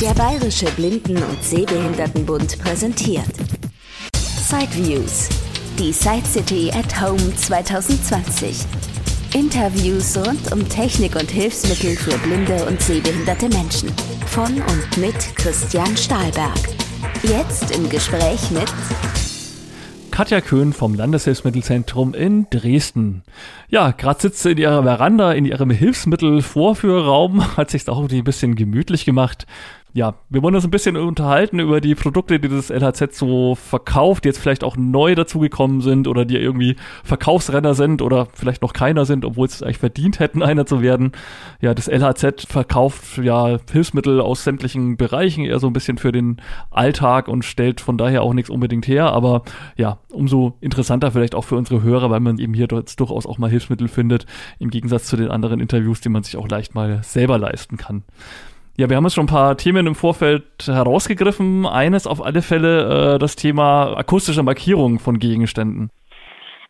Der Bayerische Blinden- und Sehbehindertenbund präsentiert Sideviews, die Side City at Home 2020. Interviews rund um Technik und Hilfsmittel für blinde und sehbehinderte Menschen. Von und mit Christian Stahlberg. Jetzt im Gespräch mit Katja Köhn vom Landeshilfsmittelzentrum in Dresden. Ja, gerade sitzt sie in ihrer Veranda, in ihrem Hilfsmittelvorführraum, hat sich auch ein bisschen gemütlich gemacht ja, wir wollen uns ein bisschen unterhalten über die Produkte, die das LHZ so verkauft, die jetzt vielleicht auch neu dazugekommen sind oder die irgendwie Verkaufsrenner sind oder vielleicht noch keiner sind, obwohl es eigentlich verdient hätten, einer zu werden. Ja, das LHZ verkauft ja Hilfsmittel aus sämtlichen Bereichen, eher so ein bisschen für den Alltag und stellt von daher auch nichts unbedingt her. Aber ja, umso interessanter vielleicht auch für unsere Hörer, weil man eben hier durchaus auch mal Hilfsmittel findet, im Gegensatz zu den anderen Interviews, die man sich auch leicht mal selber leisten kann. Ja, wir haben uns schon ein paar Themen im Vorfeld herausgegriffen. Eines auf alle Fälle äh, das Thema akustische Markierung von Gegenständen.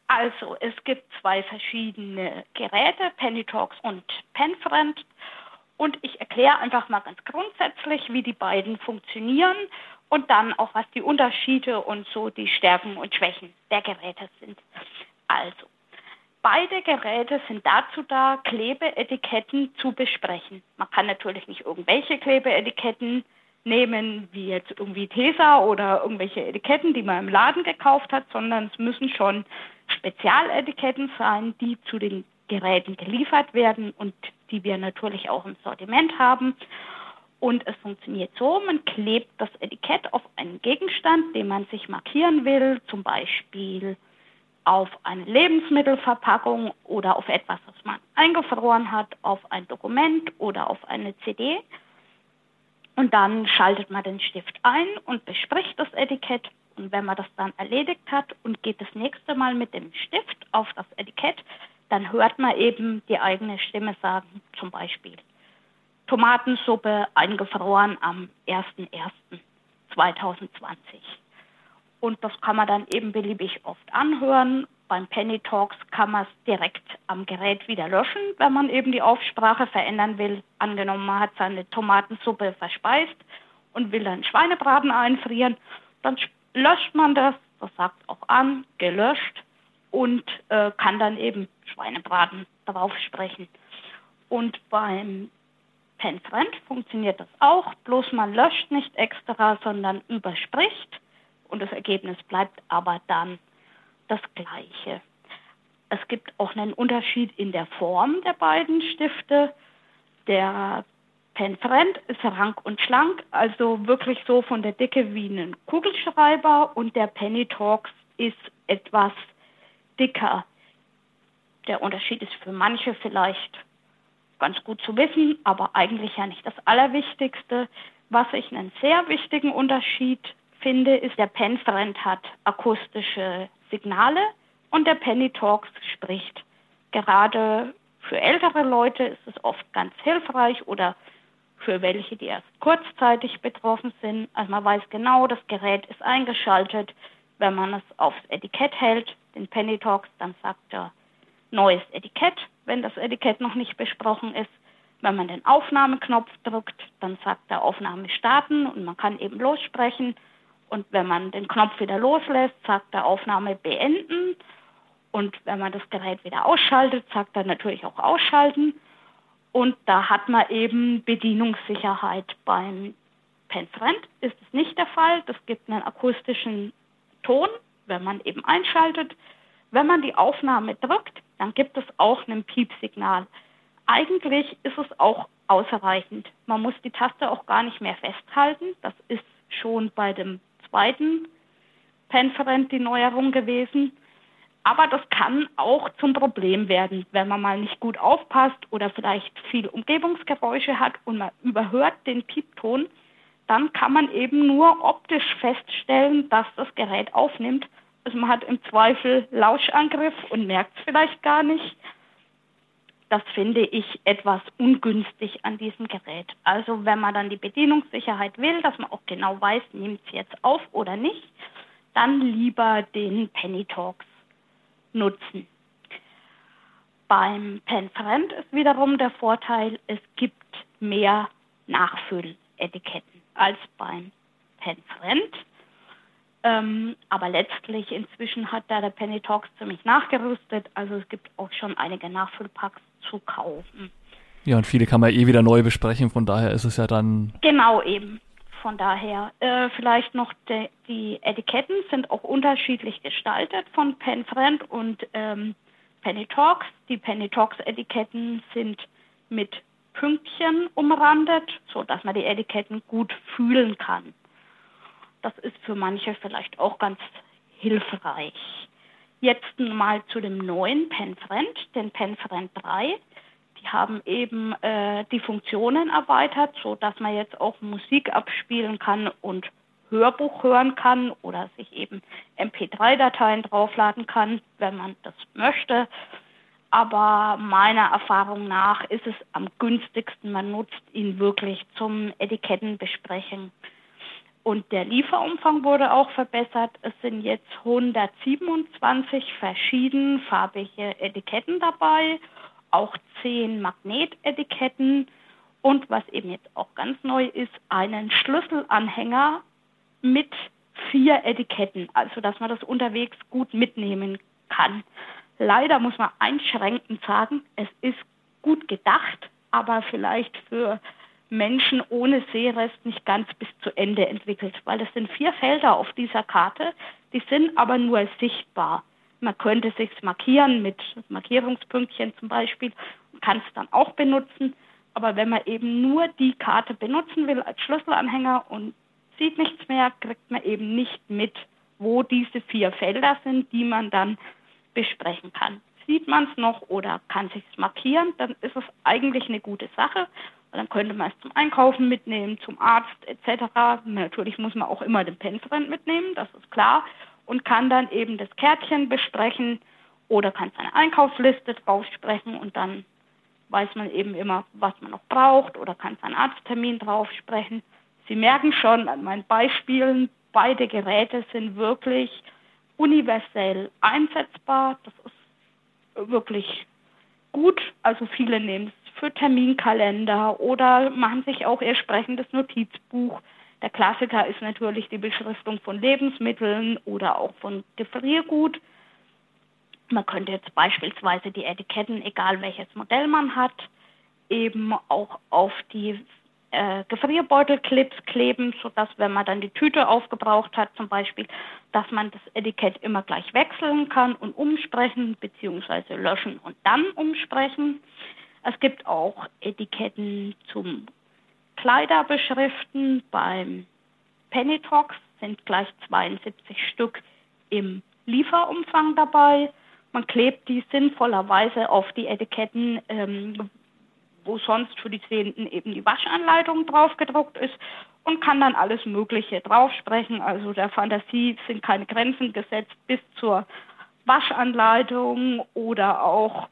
Also, es gibt zwei verschiedene Geräte, Pennytalks und Penfriend. Und ich erkläre einfach mal ganz grundsätzlich, wie die beiden funktionieren und dann auch, was die Unterschiede und so die Stärken und Schwächen der Geräte sind. Also, Beide Geräte sind dazu da, Klebeetiketten zu besprechen. Man kann natürlich nicht irgendwelche Klebeetiketten nehmen, wie jetzt irgendwie Tesa oder irgendwelche Etiketten, die man im Laden gekauft hat, sondern es müssen schon Spezialetiketten sein, die zu den Geräten geliefert werden und die wir natürlich auch im Sortiment haben. Und es funktioniert so, man klebt das Etikett auf einen Gegenstand, den man sich markieren will, zum Beispiel auf eine Lebensmittelverpackung oder auf etwas, was man eingefroren hat, auf ein Dokument oder auf eine CD. Und dann schaltet man den Stift ein und bespricht das Etikett. Und wenn man das dann erledigt hat und geht das nächste Mal mit dem Stift auf das Etikett, dann hört man eben die eigene Stimme sagen, zum Beispiel Tomatensuppe eingefroren am 01.01.2020. Und das kann man dann eben beliebig oft anhören. Beim Penny Talks kann man es direkt am Gerät wieder löschen, wenn man eben die Aufsprache verändern will. Angenommen, man hat seine Tomatensuppe verspeist und will dann Schweinebraten einfrieren, dann löscht man das, das sagt auch an, gelöscht und äh, kann dann eben Schweinebraten drauf sprechen. Und beim Penfriend funktioniert das auch, bloß man löscht nicht extra, sondern überspricht und das Ergebnis bleibt aber dann das gleiche. Es gibt auch einen Unterschied in der Form der beiden Stifte. Der Penfriend ist rank und schlank, also wirklich so von der Dicke wie ein Kugelschreiber und der Penny Talks ist etwas dicker. Der Unterschied ist für manche vielleicht ganz gut zu wissen, aber eigentlich ja nicht das Allerwichtigste. Was ich einen sehr wichtigen Unterschied finde, ist, der Penfriend hat akustische Signale und der Penny Talks spricht. Gerade für ältere Leute ist es oft ganz hilfreich oder für welche, die erst kurzzeitig betroffen sind. Also man weiß genau, das Gerät ist eingeschaltet. Wenn man es aufs Etikett hält, den Penny Talks, dann sagt er neues Etikett, wenn das Etikett noch nicht besprochen ist. Wenn man den Aufnahmeknopf drückt, dann sagt er Aufnahme starten und man kann eben lossprechen. Und wenn man den Knopf wieder loslässt, sagt er Aufnahme beenden. Und wenn man das Gerät wieder ausschaltet, sagt er natürlich auch ausschalten. Und da hat man eben Bedienungssicherheit. Beim Penfriend ist es nicht der Fall. Das gibt einen akustischen Ton, wenn man eben einschaltet. Wenn man die Aufnahme drückt, dann gibt es auch ein Piepsignal. Eigentlich ist es auch ausreichend. Man muss die Taste auch gar nicht mehr festhalten. Das ist schon bei dem zweiten Penferent die Neuerung gewesen. Aber das kann auch zum Problem werden, wenn man mal nicht gut aufpasst oder vielleicht viel Umgebungsgeräusche hat und man überhört den Piepton. Dann kann man eben nur optisch feststellen, dass das Gerät aufnimmt. Also man hat im Zweifel Lauschangriff und merkt es vielleicht gar nicht. Das finde ich etwas ungünstig an diesem Gerät. Also wenn man dann die Bedienungssicherheit will, dass man auch genau weiß, nimmt es jetzt auf oder nicht, dann lieber den Penny Talks nutzen. Beim Penfriend ist wiederum der Vorteil, es gibt mehr Nachfülletiketten. als beim Penfriend. Ähm, aber letztlich inzwischen hat da der Penny Talks ziemlich nachgerüstet. Also es gibt auch schon einige Nachfüllpacks zu kaufen. Ja, und viele kann man eh wieder neu besprechen, von daher ist es ja dann. Genau eben. Von daher äh, vielleicht noch de, die Etiketten sind auch unterschiedlich gestaltet von Penfriend und ähm, Penny Talks. Die Penny Talks Etiketten sind mit Pünktchen umrandet, so dass man die Etiketten gut fühlen kann. Das ist für manche vielleicht auch ganz hilfreich. Jetzt mal zu dem neuen Penfriend, den Penfriend 3. Die haben eben äh, die Funktionen erweitert, so dass man jetzt auch Musik abspielen kann und Hörbuch hören kann oder sich eben MP3-Dateien draufladen kann, wenn man das möchte. Aber meiner Erfahrung nach ist es am günstigsten. Man nutzt ihn wirklich zum Etikettenbesprechen. Und der Lieferumfang wurde auch verbessert. Es sind jetzt 127 verschiedenfarbige Etiketten dabei, auch 10 Magnetetiketten und was eben jetzt auch ganz neu ist, einen Schlüsselanhänger mit vier Etiketten, also dass man das unterwegs gut mitnehmen kann. Leider muss man einschränkend sagen, es ist gut gedacht, aber vielleicht für Menschen ohne Sehrest nicht ganz bis zu Ende entwickelt, weil es sind vier Felder auf dieser Karte, die sind aber nur sichtbar. Man könnte sich markieren mit Markierungspünktchen zum Beispiel und kann es dann auch benutzen. Aber wenn man eben nur die Karte benutzen will als Schlüsselanhänger und sieht nichts mehr, kriegt man eben nicht mit, wo diese vier Felder sind, die man dann besprechen kann. Sieht man es noch oder kann sich markieren, dann ist es eigentlich eine gute Sache. Dann könnte man es zum Einkaufen mitnehmen, zum Arzt etc. Natürlich muss man auch immer den Penfriend mitnehmen, das ist klar. Und kann dann eben das Kärtchen besprechen oder kann seine Einkaufsliste drauf sprechen und dann weiß man eben immer, was man noch braucht oder kann seinen Arzttermin drauf sprechen. Sie merken schon an meinen Beispielen, beide Geräte sind wirklich universell einsetzbar. Das ist wirklich gut. Also viele nehmen es für Terminkalender oder machen sich auch ihr sprechendes Notizbuch. Der Klassiker ist natürlich die Beschriftung von Lebensmitteln oder auch von Gefriergut. Man könnte jetzt beispielsweise die Etiketten, egal welches Modell man hat, eben auch auf die äh, Gefrierbeutelclips kleben, sodass, wenn man dann die Tüte aufgebraucht hat, zum Beispiel, dass man das Etikett immer gleich wechseln kann und umsprechen bzw. löschen und dann umsprechen. Es gibt auch Etiketten zum Kleiderbeschriften. Beim Pennytox sind gleich 72 Stück im Lieferumfang dabei. Man klebt die sinnvollerweise auf die Etiketten, ähm, wo sonst für die Sehenden eben die Waschanleitung drauf gedruckt ist und kann dann alles Mögliche draufsprechen. Also der Fantasie sind keine Grenzen gesetzt bis zur Waschanleitung oder auch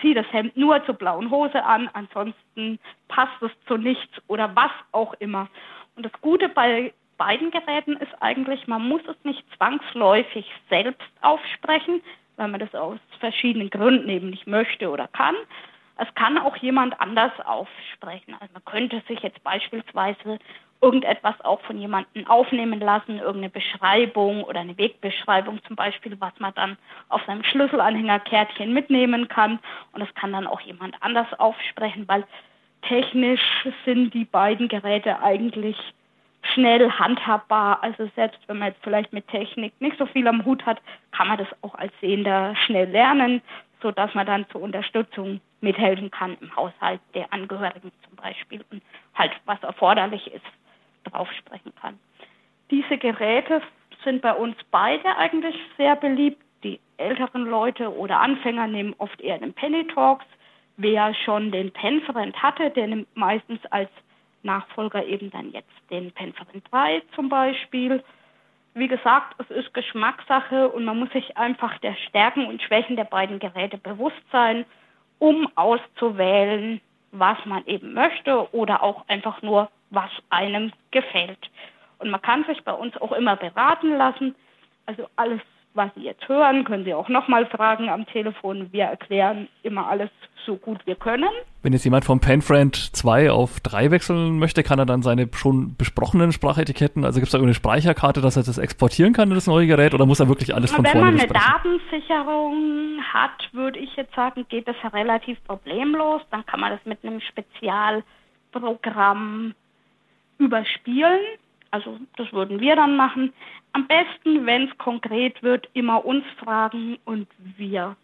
zieh das Hemd nur zur blauen Hose an, ansonsten passt es zu nichts oder was auch immer. Und das Gute bei beiden Geräten ist eigentlich, man muss es nicht zwangsläufig selbst aufsprechen, weil man das aus verschiedenen Gründen eben nicht möchte oder kann, es kann auch jemand anders aufsprechen. Also man könnte sich jetzt beispielsweise irgendetwas auch von jemandem aufnehmen lassen, irgendeine Beschreibung oder eine Wegbeschreibung zum Beispiel, was man dann auf seinem Schlüsselanhängerkärtchen mitnehmen kann. Und das kann dann auch jemand anders aufsprechen, weil technisch sind die beiden Geräte eigentlich schnell handhabbar. Also selbst wenn man jetzt vielleicht mit Technik nicht so viel am Hut hat, kann man das auch als Sehender schnell lernen, sodass man dann zur Unterstützung mithelfen kann im Haushalt der Angehörigen zum Beispiel und halt was erforderlich ist, drauf sprechen kann. Diese Geräte sind bei uns beide eigentlich sehr beliebt. Die älteren Leute oder Anfänger nehmen oft eher den Penny Talks. Wer schon den Penfriend hatte, der nimmt meistens als Nachfolger eben dann jetzt den Penfriend 3 zum Beispiel. Wie gesagt, es ist Geschmackssache und man muss sich einfach der Stärken und Schwächen der beiden Geräte bewusst sein um auszuwählen, was man eben möchte oder auch einfach nur, was einem gefällt. Und man kann sich bei uns auch immer beraten lassen. Also alles, was Sie jetzt hören, können Sie auch nochmal fragen am Telefon. Wir erklären immer alles so gut wir können. Wenn jetzt jemand vom PenFriend 2 auf 3 wechseln möchte, kann er dann seine schon besprochenen Sprachetiketten, also gibt es da irgendeine Speicherkarte, dass er das exportieren kann in das neue Gerät oder muss er wirklich alles von Wenn vorne man eine? Datensicherung hat, würde ich jetzt sagen, geht das relativ problemlos. Dann kann man das mit einem Spezialprogramm überspielen. Also das würden wir dann machen. Am besten, wenn es konkret wird, immer uns fragen und wir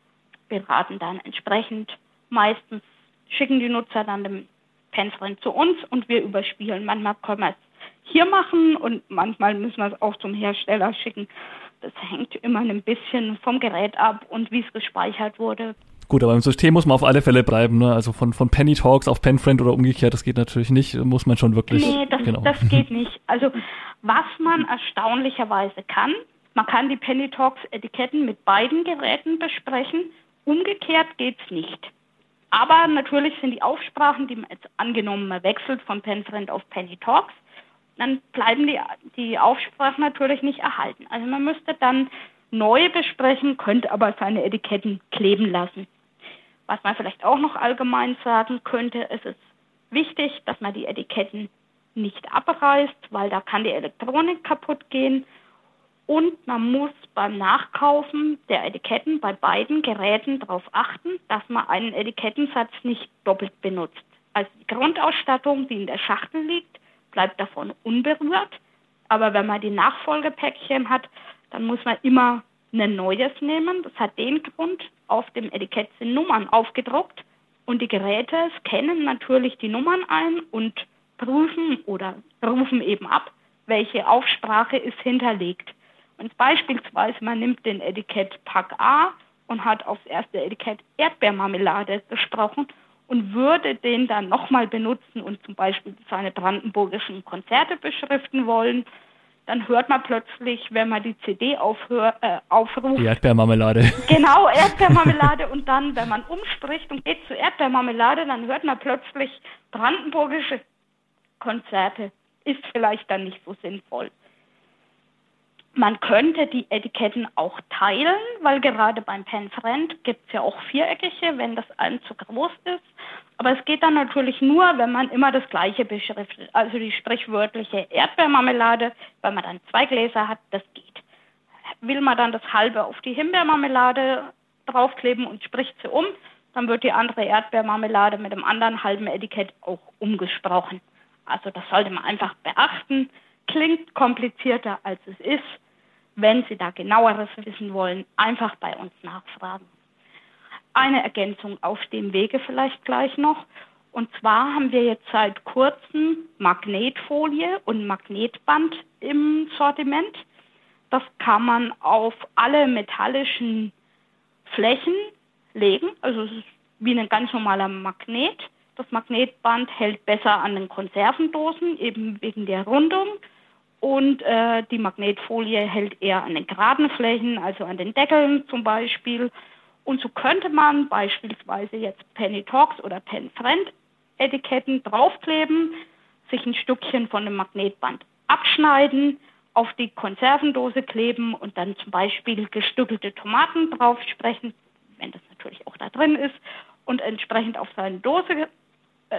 beraten dann entsprechend. Meistens schicken die Nutzer dann den Penfriend zu uns und wir überspielen. Manchmal können wir es hier machen und manchmal müssen wir es auch zum Hersteller schicken. Das hängt immer ein bisschen vom Gerät ab und wie es gespeichert wurde. Gut, aber im System muss man auf alle Fälle bleiben, ne? Also von, von Penny Talks auf PenFriend oder umgekehrt, das geht natürlich nicht, muss man schon wirklich. Nee, das, genau. das geht nicht. Also was man erstaunlicherweise kann, man kann die Penny Talks Etiketten mit beiden Geräten besprechen. Umgekehrt geht's nicht. Aber natürlich sind die Aufsprachen, die man jetzt angenommen man wechselt von PenFriend auf Penny Talks, dann bleiben die, die Aufsprachen natürlich nicht erhalten. Also man müsste dann neu besprechen, könnte aber seine Etiketten kleben lassen. Was man vielleicht auch noch allgemein sagen könnte, es ist wichtig, dass man die Etiketten nicht abreißt, weil da kann die Elektronik kaputt gehen. Und man muss beim Nachkaufen der Etiketten bei beiden Geräten darauf achten, dass man einen Etikettensatz nicht doppelt benutzt. Also die Grundausstattung, die in der Schachtel liegt, bleibt davon unberührt. Aber wenn man die Nachfolgepäckchen hat, dann muss man immer ein neues nehmen. Das hat den Grund, auf dem Etikett sind Nummern aufgedruckt und die Geräte scannen natürlich die Nummern ein und prüfen oder rufen eben ab, welche Aufsprache ist hinterlegt. Und beispielsweise man nimmt den Etikett Pack A und hat aufs erste Etikett Erdbeermarmelade gesprochen und würde den dann nochmal benutzen und zum Beispiel seine brandenburgischen Konzerte beschriften wollen, dann hört man plötzlich, wenn man die CD aufhör, äh, aufruft. Die Erdbeermarmelade. Genau, Erdbeermarmelade und dann, wenn man umspricht und geht zu Erdbeermarmelade, dann hört man plötzlich brandenburgische Konzerte. Ist vielleicht dann nicht so sinnvoll. Man könnte die Etiketten auch teilen, weil gerade beim Penfriend gibt es ja auch viereckige, wenn das ein zu groß ist. Aber es geht dann natürlich nur, wenn man immer das gleiche beschriftet. Also die sprichwörtliche Erdbeermarmelade, wenn man dann zwei Gläser hat, das geht. Will man dann das halbe auf die Himbeermarmelade draufkleben und spricht sie um, dann wird die andere Erdbeermarmelade mit dem anderen halben Etikett auch umgesprochen. Also das sollte man einfach beachten. Klingt komplizierter als es ist. Wenn Sie da genaueres wissen wollen, einfach bei uns nachfragen. Eine Ergänzung auf dem Wege vielleicht gleich noch. Und zwar haben wir jetzt seit kurzem Magnetfolie und Magnetband im Sortiment. Das kann man auf alle metallischen Flächen legen. Also es ist wie ein ganz normaler Magnet. Das Magnetband hält besser an den Konservendosen, eben wegen der Rundung und äh, die Magnetfolie hält eher an den geraden Flächen, also an den Deckeln zum Beispiel. Und so könnte man beispielsweise jetzt Penny Talks oder Pen Friend Etiketten draufkleben, sich ein Stückchen von dem Magnetband abschneiden, auf die Konservendose kleben und dann zum Beispiel gestückelte Tomaten drauf sprechen, wenn das natürlich auch da drin ist, und entsprechend auf seine Dose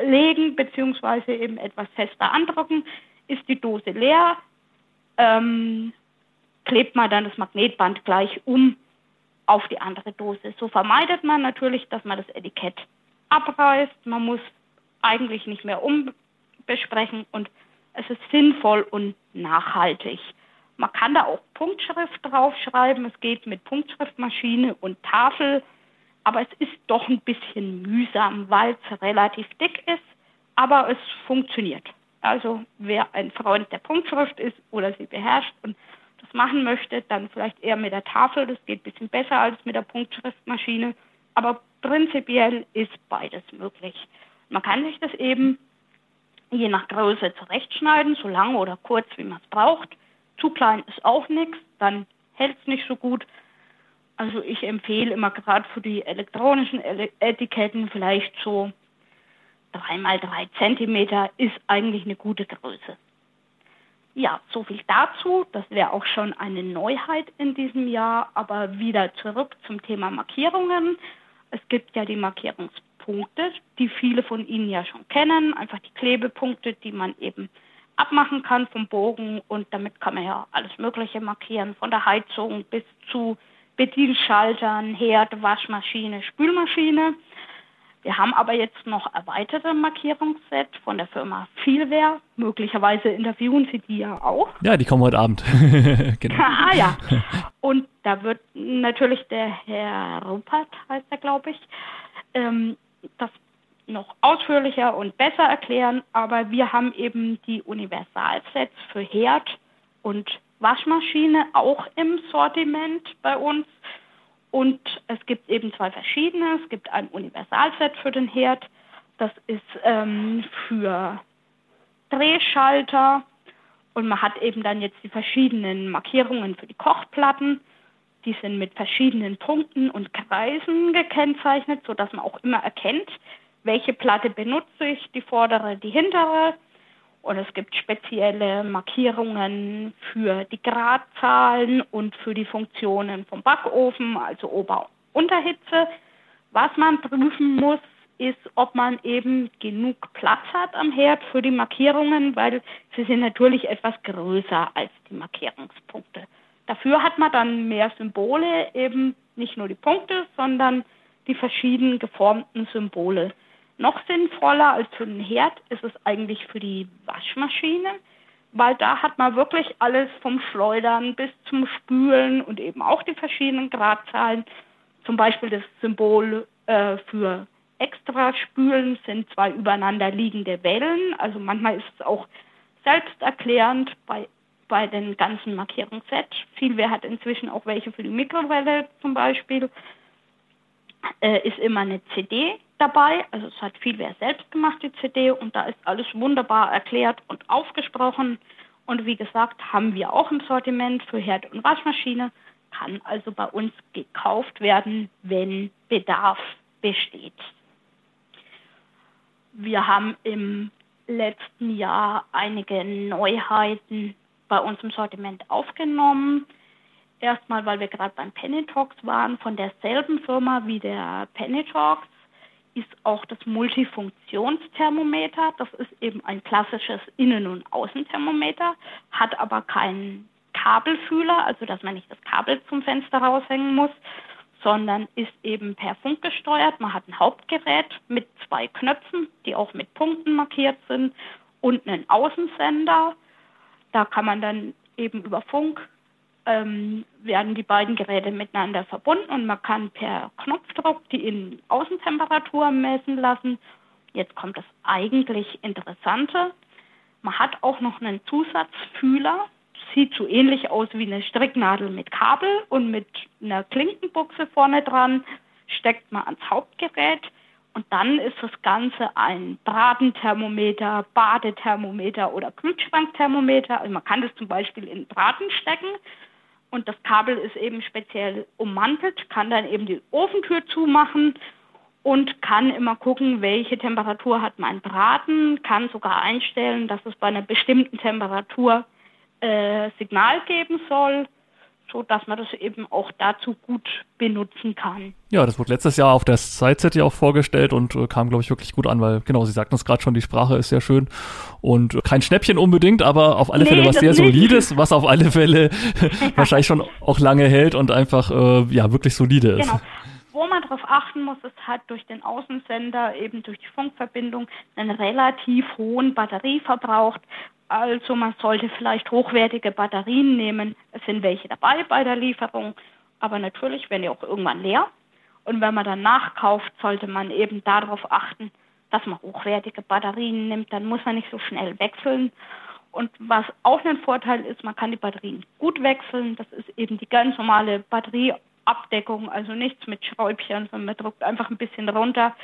legen, beziehungsweise eben etwas fester andrücken. Ist die Dose leer, ähm, klebt man dann das Magnetband gleich um auf die andere Dose. So vermeidet man natürlich, dass man das Etikett abreißt. Man muss eigentlich nicht mehr umbesprechen und es ist sinnvoll und nachhaltig. Man kann da auch Punktschrift draufschreiben. Es geht mit Punktschriftmaschine und Tafel. Aber es ist doch ein bisschen mühsam, weil es relativ dick ist. Aber es funktioniert. Also wer ein Freund der Punktschrift ist oder sie beherrscht und machen möchte, dann vielleicht eher mit der Tafel. Das geht ein bisschen besser als mit der Punktschriftmaschine. Aber prinzipiell ist beides möglich. Man kann sich das eben je nach Größe zurechtschneiden, so lang oder kurz, wie man es braucht. Zu klein ist auch nichts, dann hält es nicht so gut. Also ich empfehle immer gerade für die elektronischen Etiketten vielleicht so 3 mal 3 Zentimeter ist eigentlich eine gute Größe. Ja, so viel dazu. Das wäre auch schon eine Neuheit in diesem Jahr. Aber wieder zurück zum Thema Markierungen. Es gibt ja die Markierungspunkte, die viele von Ihnen ja schon kennen. Einfach die Klebepunkte, die man eben abmachen kann vom Bogen. Und damit kann man ja alles Mögliche markieren, von der Heizung bis zu Bedienschaltern, Herd, Waschmaschine, Spülmaschine. Wir haben aber jetzt noch erweiterte Markierungsset von der Firma Vielwehr. Möglicherweise interviewen Sie die ja auch. Ja, die kommen heute Abend. genau. ah ja. Und da wird natürlich der Herr Ruppert, heißt er, glaube ich, ähm, das noch ausführlicher und besser erklären. Aber wir haben eben die Universalsets für Herd und Waschmaschine auch im Sortiment bei uns. Und es gibt eben zwei verschiedene. Es gibt ein Universalset für den Herd. Das ist ähm, für Drehschalter. Und man hat eben dann jetzt die verschiedenen Markierungen für die Kochplatten. Die sind mit verschiedenen Punkten und Kreisen gekennzeichnet, sodass man auch immer erkennt, welche Platte benutze ich, die vordere, die hintere. Und es gibt spezielle Markierungen für die Gradzahlen und für die Funktionen vom Backofen, also Ober- und Unterhitze. Was man prüfen muss, ist, ob man eben genug Platz hat am Herd für die Markierungen, weil sie sind natürlich etwas größer als die Markierungspunkte. Dafür hat man dann mehr Symbole, eben nicht nur die Punkte, sondern die verschieden geformten Symbole. Noch sinnvoller als für den Herd ist es eigentlich für die Waschmaschine, weil da hat man wirklich alles vom Schleudern bis zum Spülen und eben auch die verschiedenen Gradzahlen. Zum Beispiel das Symbol äh, für extra Spülen sind zwei übereinander liegende Wellen. Also manchmal ist es auch selbsterklärend bei, bei den ganzen Markierungssets. Vielwer hat inzwischen auch welche für die Mikrowelle zum Beispiel. Äh, ist immer eine CD dabei. Also es hat viel wer selbst gemacht, die CD, und da ist alles wunderbar erklärt und aufgesprochen. Und wie gesagt, haben wir auch im Sortiment für Herd und Waschmaschine, kann also bei uns gekauft werden, wenn Bedarf besteht. Wir haben im letzten Jahr einige Neuheiten bei uns im Sortiment aufgenommen. Erstmal, weil wir gerade beim Penny Talks waren, von derselben Firma wie der Penny Talks ist auch das Multifunktionsthermometer. Das ist eben ein klassisches Innen- und Außenthermometer, hat aber keinen Kabelfühler, also dass man nicht das Kabel zum Fenster raushängen muss, sondern ist eben per Funk gesteuert. Man hat ein Hauptgerät mit zwei Knöpfen, die auch mit Punkten markiert sind und einen Außensender. Da kann man dann eben über Funk ähm, werden die beiden Geräte miteinander verbunden und man kann per Knopfdruck die Innen- Außentemperatur messen lassen. Jetzt kommt das eigentlich Interessante. Man hat auch noch einen Zusatzfühler. Sieht so ähnlich aus wie eine Stricknadel mit Kabel und mit einer Klinkenbuchse vorne dran steckt man ans Hauptgerät. Und dann ist das Ganze ein Bratenthermometer, Badethermometer oder Kühlschrankthermometer. Also man kann das zum Beispiel in Braten stecken und das Kabel ist eben speziell ummantelt, kann dann eben die Ofentür zumachen und kann immer gucken, welche Temperatur hat mein Braten, kann sogar einstellen, dass es bei einer bestimmten Temperatur äh, Signal geben soll so dass man das eben auch dazu gut benutzen kann. Ja, das wurde letztes Jahr auf der Side-Set ja auch vorgestellt und äh, kam, glaube ich, wirklich gut an, weil, genau, Sie sagten es gerade schon, die Sprache ist sehr schön und kein Schnäppchen unbedingt, aber auf alle nee, Fälle was sehr Solides, was auf alle Fälle wahrscheinlich schon auch lange hält und einfach, äh, ja, wirklich solide ist. Genau. Wo man darauf achten muss, es hat durch den Außensender, eben durch die Funkverbindung, einen relativ hohen Batterieverbrauch, also man sollte vielleicht hochwertige Batterien nehmen. Es sind welche dabei bei der Lieferung, aber natürlich werden die auch irgendwann leer. Und wenn man dann nachkauft, sollte man eben darauf achten, dass man hochwertige Batterien nimmt. Dann muss man nicht so schnell wechseln. Und was auch ein Vorteil ist, man kann die Batterien gut wechseln. Das ist eben die ganz normale Batterieabdeckung, also nichts mit Schräubchen, sondern man drückt einfach ein bisschen runter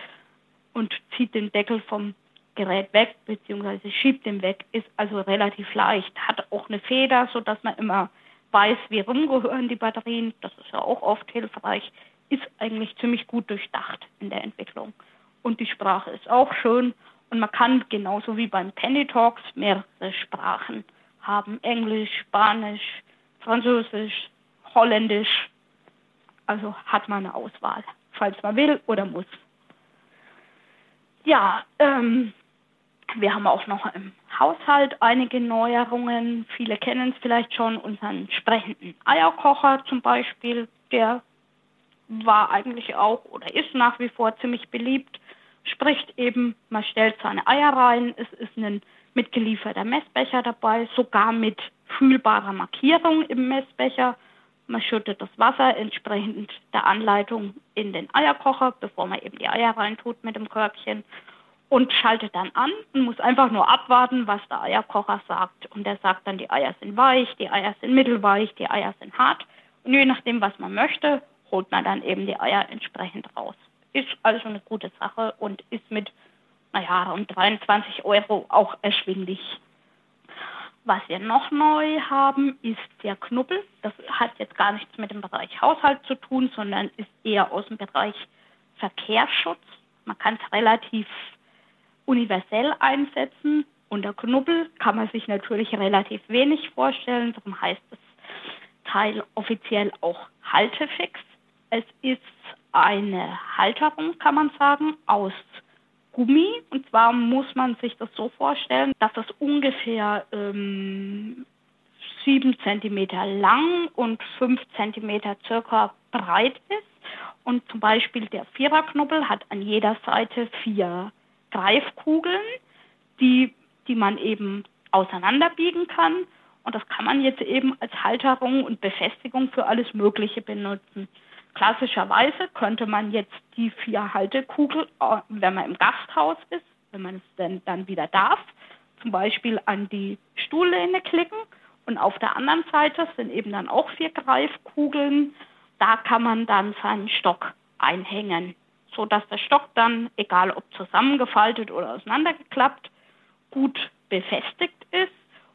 und zieht den Deckel vom Gerät weg bzw. schiebt den weg, ist also relativ leicht, hat auch eine Feder, sodass man immer weiß, wie rumgehören die Batterien. Das ist ja auch oft hilfreich. Ist eigentlich ziemlich gut durchdacht in der Entwicklung. Und die Sprache ist auch schön und man kann genauso wie beim Penny Talks mehrere Sprachen haben Englisch, Spanisch, Französisch, Holländisch. Also hat man eine Auswahl, falls man will oder muss. Ja, ähm, wir haben auch noch im Haushalt einige Neuerungen. Viele kennen es vielleicht schon, unseren sprechenden Eierkocher zum Beispiel. Der war eigentlich auch oder ist nach wie vor ziemlich beliebt. Spricht eben, man stellt seine Eier rein, es ist ein mitgelieferter Messbecher dabei, sogar mit fühlbarer Markierung im Messbecher. Man schüttet das Wasser entsprechend der Anleitung in den Eierkocher, bevor man eben die Eier reintut mit dem Körbchen und schaltet dann an und muss einfach nur abwarten, was der Eierkocher sagt. Und der sagt dann, die Eier sind weich, die Eier sind mittelweich, die Eier sind hart. Und je nachdem, was man möchte, holt man dann eben die Eier entsprechend raus. Ist also eine gute Sache und ist mit, naja, um 23 Euro auch erschwinglich. Was wir noch neu haben, ist der Knubbel. Das hat jetzt gar nichts mit dem Bereich Haushalt zu tun, sondern ist eher aus dem Bereich Verkehrsschutz. Man kann es relativ universell einsetzen. Unter Knubbel kann man sich natürlich relativ wenig vorstellen, darum heißt das Teil offiziell auch Haltefix. Es ist eine Halterung, kann man sagen, aus Gummi. Und zwar muss man sich das so vorstellen, dass es ungefähr ähm, 7 cm lang und 5 cm circa breit ist. Und zum Beispiel der Viererknubbel hat an jeder Seite vier Greifkugeln, die, die man eben auseinanderbiegen kann. Und das kann man jetzt eben als Halterung und Befestigung für alles Mögliche benutzen. Klassischerweise könnte man jetzt die vier Haltekugel, äh, wenn man im Gasthaus ist, wenn man es denn dann wieder darf, zum Beispiel an die Stuhllehne klicken. Und auf der anderen Seite sind eben dann auch vier Greifkugeln. Da kann man dann seinen Stock einhängen so dass der Stock dann, egal ob zusammengefaltet oder auseinandergeklappt, gut befestigt ist.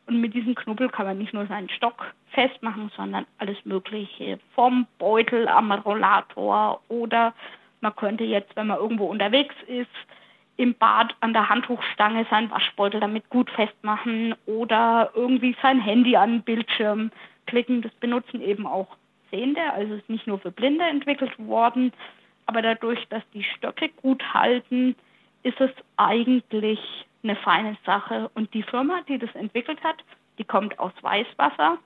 Und mit diesem Knubbel kann man nicht nur seinen Stock festmachen, sondern alles Mögliche vom Beutel am Rollator oder man könnte jetzt, wenn man irgendwo unterwegs ist, im Bad an der Handtuchstange seinen Waschbeutel damit gut festmachen oder irgendwie sein Handy an den Bildschirm klicken. Das benutzen eben auch Sehende, also ist nicht nur für Blinde entwickelt worden, aber dadurch, dass die Stöcke gut halten, ist es eigentlich eine feine Sache. Und die Firma, die das entwickelt hat, die kommt aus Weißwasser,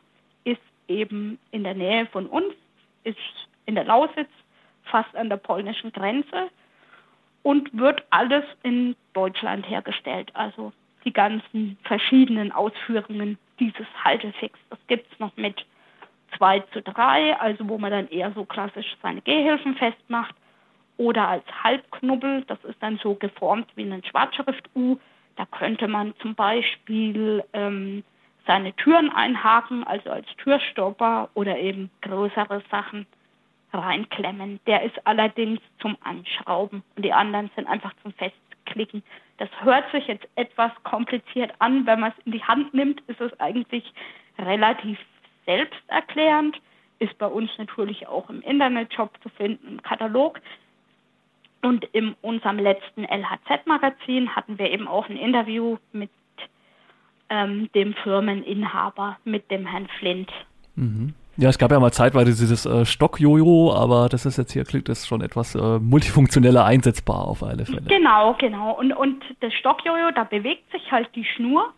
ist eben in der Nähe von uns, ist in der Lausitz, fast an der polnischen Grenze und wird alles in Deutschland hergestellt. Also die ganzen verschiedenen Ausführungen dieses Haltefix. Das gibt es noch mit 2 zu 3, also wo man dann eher so klassisch seine Gehhilfen festmacht oder als Halbknubbel, das ist dann so geformt wie ein Schwarzschrift-U. Da könnte man zum Beispiel ähm, seine Türen einhaken, also als Türstopper oder eben größere Sachen reinklemmen. Der ist allerdings zum Anschrauben und die anderen sind einfach zum Festklicken. Das hört sich jetzt etwas kompliziert an. Wenn man es in die Hand nimmt, ist es eigentlich relativ selbsterklärend. Ist bei uns natürlich auch im Internetshop zu finden, im Katalog. Und in unserem letzten LHZ-Magazin hatten wir eben auch ein Interview mit ähm, dem Firmeninhaber, mit dem Herrn Flint. Mhm. Ja, es gab ja mal zeitweise dieses äh, Stockjojo, aber das ist jetzt hier, klingt das schon etwas äh, multifunktioneller einsetzbar auf alle Fälle. Genau, genau. Und, und das Stockjojo, da bewegt sich halt die Schnur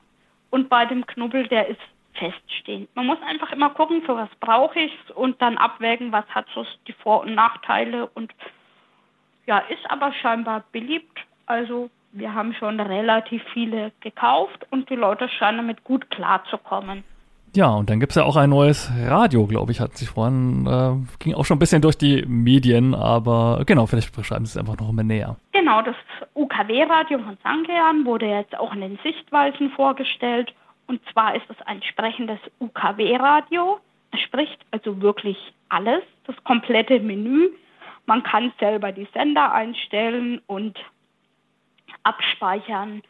und bei dem Knubbel, der ist feststehend. Man muss einfach immer gucken, für was brauche ich es und dann abwägen, was hat so die Vor- und Nachteile und ja, ist aber scheinbar beliebt. Also wir haben schon relativ viele gekauft und die Leute scheinen damit gut klarzukommen. Ja, und dann gibt es ja auch ein neues Radio, glaube ich, hat sich vorhin, äh, ging auch schon ein bisschen durch die Medien, aber genau, vielleicht beschreiben Sie es einfach noch mal näher. Genau, das UKW-Radio von Sankean wurde jetzt auch in den Sichtweisen vorgestellt. Und zwar ist es ein sprechendes UKW-Radio. Es spricht also wirklich alles, das komplette Menü man kann selber die Sender einstellen und abspeichern.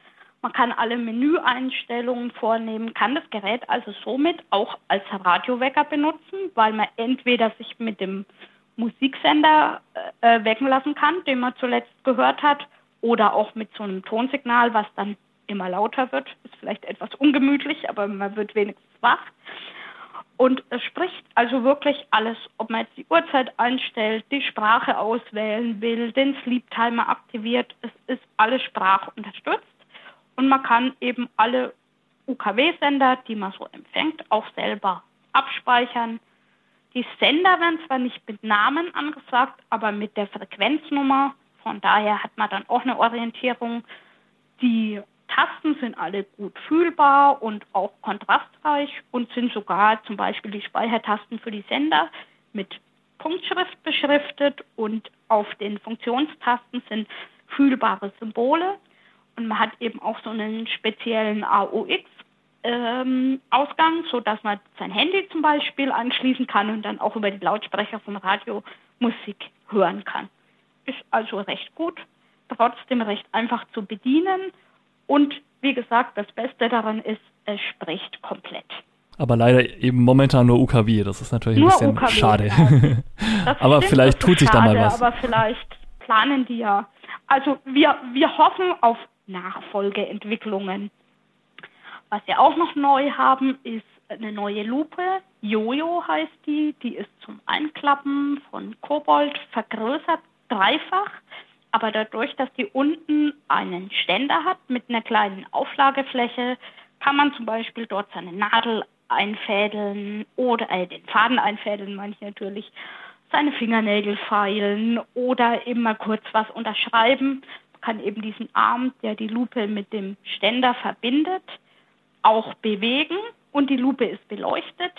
Man kann alle Menüeinstellungen vornehmen, kann das Gerät also somit auch als Radiowecker benutzen, weil man entweder sich mit dem Musiksender äh, wecken lassen kann, den man zuletzt gehört hat, oder auch mit so einem Tonsignal, was dann immer lauter wird. Ist vielleicht etwas ungemütlich, aber man wird wenigstens wach. Und es spricht also wirklich alles, ob man jetzt die Uhrzeit einstellt, die Sprache auswählen will, den Sleep Timer aktiviert. Es ist alles sprachunterstützt und man kann eben alle UKW-Sender, die man so empfängt, auch selber abspeichern. Die Sender werden zwar nicht mit Namen angesagt, aber mit der Frequenznummer. Von daher hat man dann auch eine Orientierung. Die Tasten sind alle gut fühlbar und auch kontrastreich und sind sogar zum Beispiel die Speichertasten für die Sender mit Punktschrift beschriftet und auf den Funktionstasten sind fühlbare Symbole und man hat eben auch so einen speziellen AUX ähm, Ausgang, so dass man sein Handy zum Beispiel anschließen kann und dann auch über die Lautsprecher vom Radio Musik hören kann. Ist also recht gut, trotzdem recht einfach zu bedienen und wie gesagt, das Beste daran ist, es spricht komplett. Aber leider eben momentan nur UKW, das ist natürlich nur ein bisschen UKW, schade. Aber stimmt, vielleicht tut sich schade, da mal was. Aber vielleicht planen die ja. Also wir, wir hoffen auf Nachfolgeentwicklungen. Was wir auch noch neu haben, ist eine neue Lupe. Jojo heißt die. Die ist zum Einklappen von Kobold vergrößert, dreifach. Aber dadurch, dass die unten einen Ständer hat mit einer kleinen Auflagefläche, kann man zum Beispiel dort seine Nadel einfädeln oder äh, den Faden einfädeln, meine ich natürlich, seine Fingernägel feilen oder eben mal kurz was unterschreiben kann eben diesen Arm, der die Lupe mit dem Ständer verbindet, auch bewegen und die Lupe ist beleuchtet.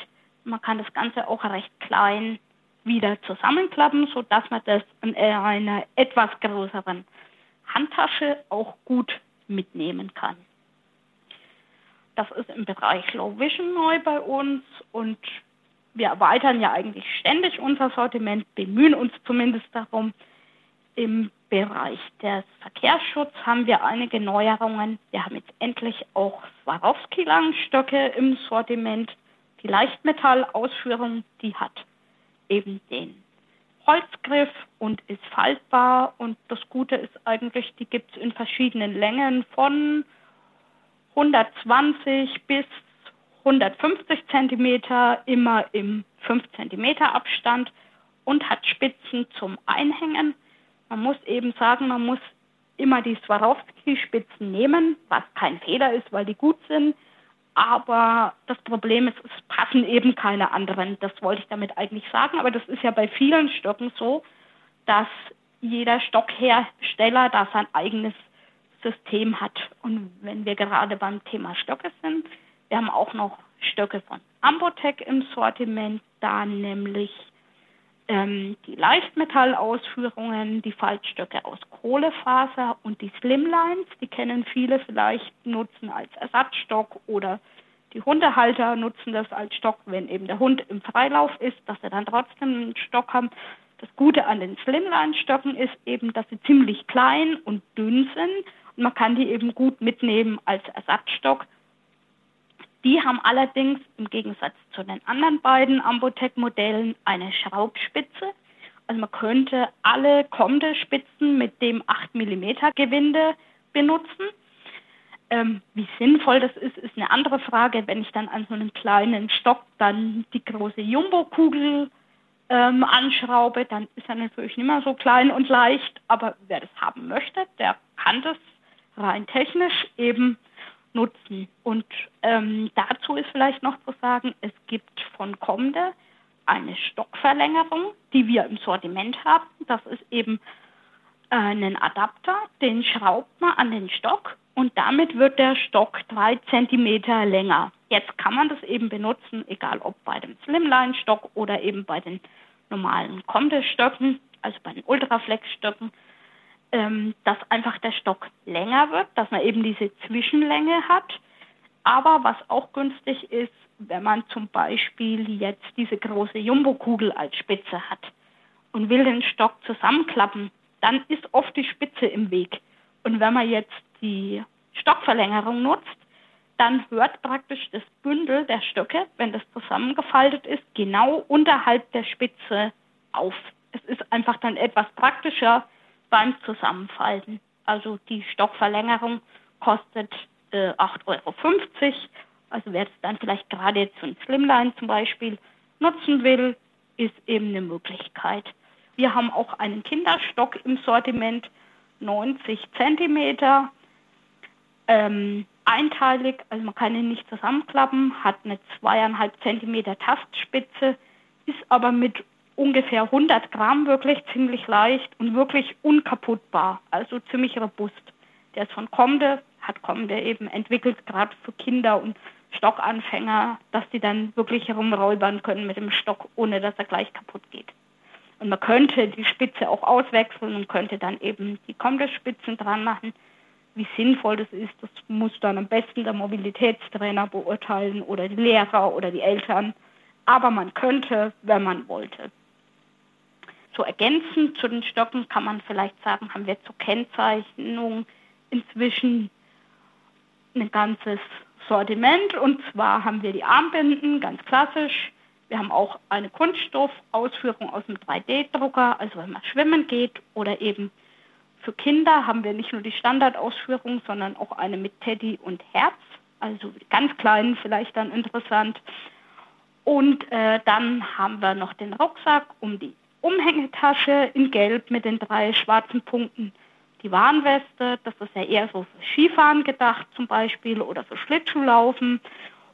Man kann das Ganze auch recht klein wieder zusammenklappen, sodass man das in einer etwas größeren Handtasche auch gut mitnehmen kann. Das ist im Bereich Low Vision neu bei uns und wir erweitern ja eigentlich ständig unser Sortiment, bemühen uns zumindest darum. Im Bereich des Verkehrsschutzes haben wir einige Neuerungen. Wir haben jetzt endlich auch Swarovski-Langstöcke im Sortiment. Die Leichtmetallausführung, die hat eben den Holzgriff und ist faltbar. Und das Gute ist eigentlich, die gibt es in verschiedenen Längen von 120 bis 150 Zentimeter, immer im 5 Zentimeter Abstand und hat Spitzen zum Einhängen man muss eben sagen, man muss immer die Swarovski-Spitzen nehmen, was kein Fehler ist, weil die gut sind. Aber das Problem ist, es passen eben keine anderen. Das wollte ich damit eigentlich sagen. Aber das ist ja bei vielen Stöcken so, dass jeder Stockhersteller da sein eigenes System hat. Und wenn wir gerade beim Thema Stöcke sind, wir haben auch noch Stöcke von Ambotec im Sortiment, da nämlich ähm, die Leichtmetallausführungen, die Faltstöcke aus Kohlefaser und die Slimlines, die kennen viele vielleicht, nutzen als Ersatzstock oder die Hundehalter nutzen das als Stock, wenn eben der Hund im Freilauf ist, dass sie dann trotzdem einen Stock haben. Das Gute an den Slimline-Stöcken ist eben, dass sie ziemlich klein und dünn sind und man kann die eben gut mitnehmen als Ersatzstock die haben allerdings im Gegensatz zu den anderen beiden Ambotec-Modellen eine Schraubspitze. Also man könnte alle kommende Spitzen mit dem 8 mm Gewinde benutzen. Ähm, wie sinnvoll das ist, ist eine andere Frage. Wenn ich dann an so einem kleinen Stock dann die große Jumbo-Kugel ähm, anschraube, dann ist er natürlich nicht mehr so klein und leicht. Aber wer das haben möchte, der kann das rein technisch eben nutzen. Und ähm, dazu ist vielleicht noch zu sagen, es gibt von Comde eine Stockverlängerung, die wir im Sortiment haben. Das ist eben äh, ein Adapter, den schraubt man an den Stock und damit wird der Stock drei Zentimeter länger. Jetzt kann man das eben benutzen, egal ob bei dem Slimline-Stock oder eben bei den normalen Comde-Stöcken, also bei den Ultraflex-Stöcken ähm, dass einfach der Stock länger wird, dass man eben diese Zwischenlänge hat. Aber was auch günstig ist, wenn man zum Beispiel jetzt diese große Jumbo-Kugel als Spitze hat und will den Stock zusammenklappen, dann ist oft die Spitze im Weg. Und wenn man jetzt die Stockverlängerung nutzt, dann hört praktisch das Bündel der Stöcke, wenn das zusammengefaltet ist, genau unterhalb der Spitze auf. Es ist einfach dann etwas praktischer, beim Zusammenfalten. Also die Stockverlängerung kostet äh, 8,50 Euro. Also wer es dann vielleicht gerade jetzt ein Slimline zum Beispiel nutzen will, ist eben eine Möglichkeit. Wir haben auch einen Kinderstock im Sortiment, 90 Zentimeter, ähm, einteilig, also man kann ihn nicht zusammenklappen, hat eine zweieinhalb Zentimeter Tastspitze, ist aber mit ungefähr 100 Gramm wirklich ziemlich leicht und wirklich unkaputtbar, also ziemlich robust. Der ist von Comde, hat Comde eben entwickelt, gerade für Kinder und Stockanfänger, dass die dann wirklich herumräubern können mit dem Stock, ohne dass er gleich kaputt geht. Und man könnte die Spitze auch auswechseln und könnte dann eben die Comde-Spitzen dran machen. Wie sinnvoll das ist, das muss dann am besten der Mobilitätstrainer beurteilen oder die Lehrer oder die Eltern. Aber man könnte, wenn man wollte. So ergänzend zu den Stocken kann man vielleicht sagen, haben wir zur Kennzeichnung inzwischen ein ganzes Sortiment. Und zwar haben wir die Armbinden, ganz klassisch. Wir haben auch eine Kunststoffausführung aus dem 3D-Drucker, also wenn man schwimmen geht oder eben für Kinder haben wir nicht nur die Standardausführung, sondern auch eine mit Teddy und Herz, also ganz kleinen vielleicht dann interessant. Und äh, dann haben wir noch den Rucksack um die Umhängetasche in Gelb mit den drei schwarzen Punkten. Die Warnweste, das ist ja eher so für Skifahren gedacht zum Beispiel oder für Schlittschuhlaufen.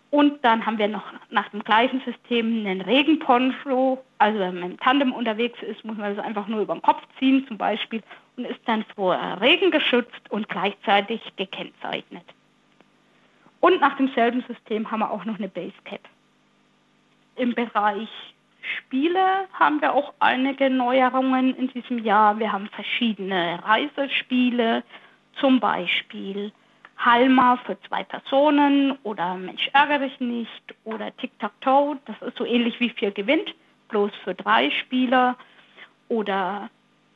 Und dann haben wir noch nach dem gleichen System einen Regenponcho. Also wenn man im Tandem unterwegs ist, muss man das einfach nur über den Kopf ziehen zum Beispiel und ist dann vor Regen geschützt und gleichzeitig gekennzeichnet. Und nach demselben System haben wir auch noch eine Basecap. Im Bereich Spiele haben wir auch einige Neuerungen in diesem Jahr. Wir haben verschiedene Reisespiele, zum Beispiel Halma für zwei Personen oder Mensch ärgere dich nicht oder Tic-Tac-Toe. Das ist so ähnlich wie Vier gewinnt, bloß für drei Spieler oder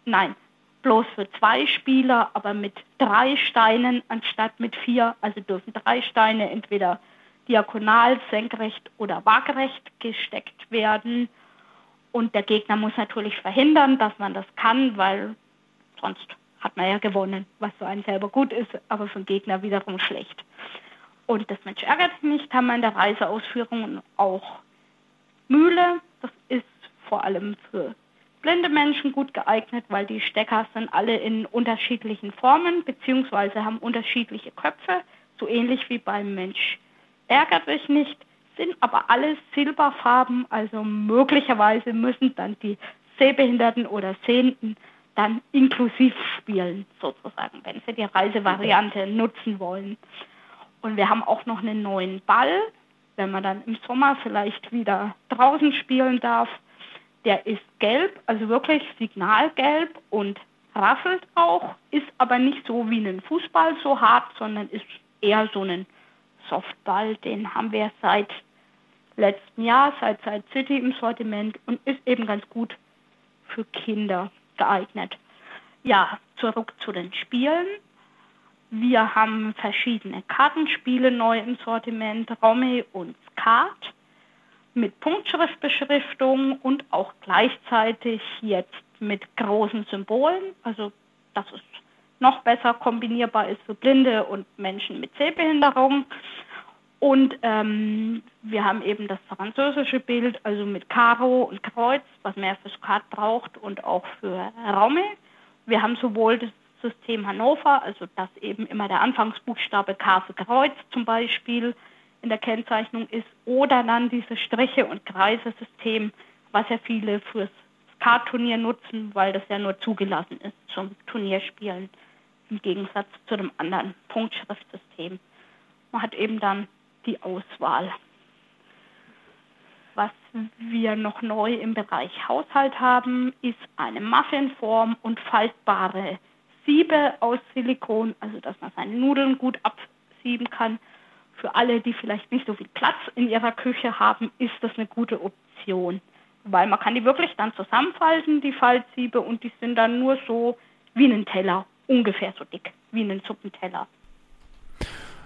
nein, bloß für zwei Spieler, aber mit drei Steinen anstatt mit vier. Also dürfen drei Steine entweder diagonal, senkrecht oder waagerecht gesteckt werden. Und der Gegner muss natürlich verhindern, dass man das kann, weil sonst hat man ja gewonnen, was für einen selber gut ist, aber für den Gegner wiederum schlecht. Und das Mensch ärgert nicht, haben wir in der Reiseausführung auch Mühle. Das ist vor allem für blinde Menschen gut geeignet, weil die Stecker sind alle in unterschiedlichen Formen beziehungsweise haben unterschiedliche Köpfe, so ähnlich wie beim Mensch ärgert sich nicht, sind aber alles Silberfarben, also möglicherweise müssen dann die Sehbehinderten oder Sehenden dann inklusiv spielen, sozusagen, wenn sie die Reisevariante nutzen wollen. Und wir haben auch noch einen neuen Ball, wenn man dann im Sommer vielleicht wieder draußen spielen darf. Der ist gelb, also wirklich signalgelb und rasselt auch, ist aber nicht so wie ein Fußball so hart, sondern ist eher so ein Softball. Den haben wir seit letztem Jahr, seit Side City im Sortiment und ist eben ganz gut für Kinder geeignet. Ja, zurück zu den Spielen. Wir haben verschiedene Kartenspiele neu im Sortiment, Romy und Skat mit Punktschriftbeschriftung und auch gleichzeitig jetzt mit großen Symbolen, also dass es noch besser kombinierbar ist für Blinde und Menschen mit Sehbehinderung. Und ähm, wir haben eben das französische Bild, also mit Karo und Kreuz, was man ja für Skat braucht und auch für Raume. Wir haben sowohl das System Hannover, also dass eben immer der Anfangsbuchstabe K für Kreuz zum Beispiel in der Kennzeichnung ist, oder dann dieses Striche- und Kreise-System, was ja viele fürs Skat-Turnier nutzen, weil das ja nur zugelassen ist zum Turnierspielen im Gegensatz zu dem anderen Punktschriftsystem. Man hat eben dann die Auswahl. Was wir noch neu im Bereich Haushalt haben, ist eine Muffinform und faltbare Siebe aus Silikon, also dass man seine Nudeln gut absieben kann. Für alle, die vielleicht nicht so viel Platz in ihrer Küche haben, ist das eine gute Option. Weil man kann die wirklich dann zusammenfalten, die Faltsiebe, und die sind dann nur so wie ein Teller, ungefähr so dick wie ein Suppenteller.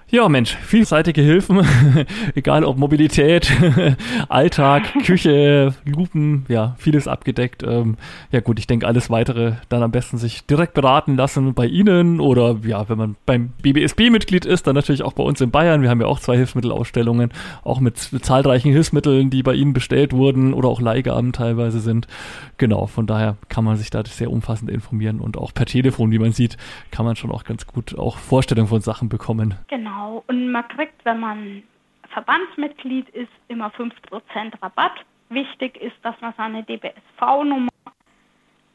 Ja, Mensch, vielseitige Hilfen, egal ob Mobilität, Alltag, Küche, Lupen, ja, vieles abgedeckt. Ähm, ja gut, ich denke, alles weitere dann am besten sich direkt beraten lassen bei Ihnen oder ja, wenn man beim BBSB-Mitglied ist, dann natürlich auch bei uns in Bayern. Wir haben ja auch zwei Hilfsmittelausstellungen, auch mit zahlreichen Hilfsmitteln, die bei Ihnen bestellt wurden oder auch Leihgaben teilweise sind. Genau, von daher kann man sich da sehr umfassend informieren und auch per Telefon, wie man sieht, kann man schon auch ganz gut auch Vorstellungen von Sachen bekommen. Genau. Genau. Und man kriegt, wenn man Verbandsmitglied ist, immer 50% Rabatt. Wichtig ist, dass man seine DBSV-Nummer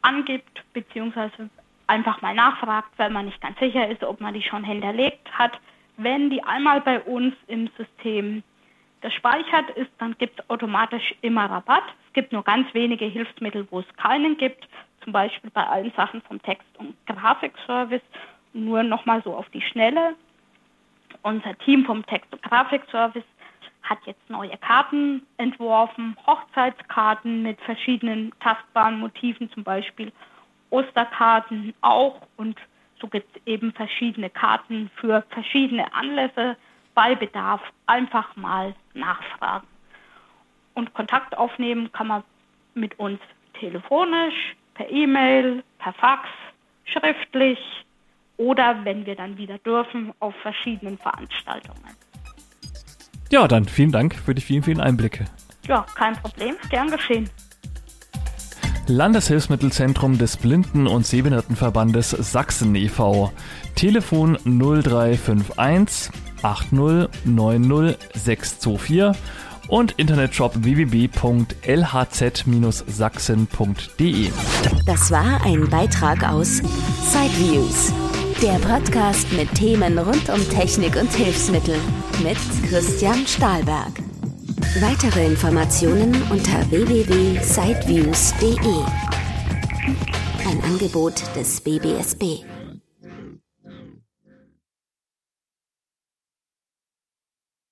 angibt, beziehungsweise einfach mal nachfragt, wenn man nicht ganz sicher ist, ob man die schon hinterlegt hat. Wenn die einmal bei uns im System gespeichert ist, dann gibt es automatisch immer Rabatt. Es gibt nur ganz wenige Hilfsmittel, wo es keinen gibt, zum Beispiel bei allen Sachen vom Text- und Grafikservice. Nur nochmal so auf die Schnelle unser Team vom Text- und Grafikservice hat jetzt neue Karten entworfen, Hochzeitskarten mit verschiedenen tastbaren Motiven, zum Beispiel Osterkarten auch. Und so gibt es eben verschiedene Karten für verschiedene Anlässe. Bei Bedarf einfach mal nachfragen. Und Kontakt aufnehmen kann man mit uns telefonisch, per E-Mail, per Fax, schriftlich oder wenn wir dann wieder dürfen, auf verschiedenen Veranstaltungen. Ja, dann vielen Dank für die vielen, vielen Einblicke. Ja, kein Problem, gern geschehen. Landeshilfsmittelzentrum des Blinden- und Sehbehindertenverbandes Sachsen e.V. Telefon 0351 8090624 und Internetshop www.lhz-sachsen.de. Das war ein Beitrag aus Sideviews der Podcast mit Themen rund um Technik und Hilfsmittel mit Christian Stahlberg. Weitere Informationen unter www.sideviews.de. Ein Angebot des BBSB.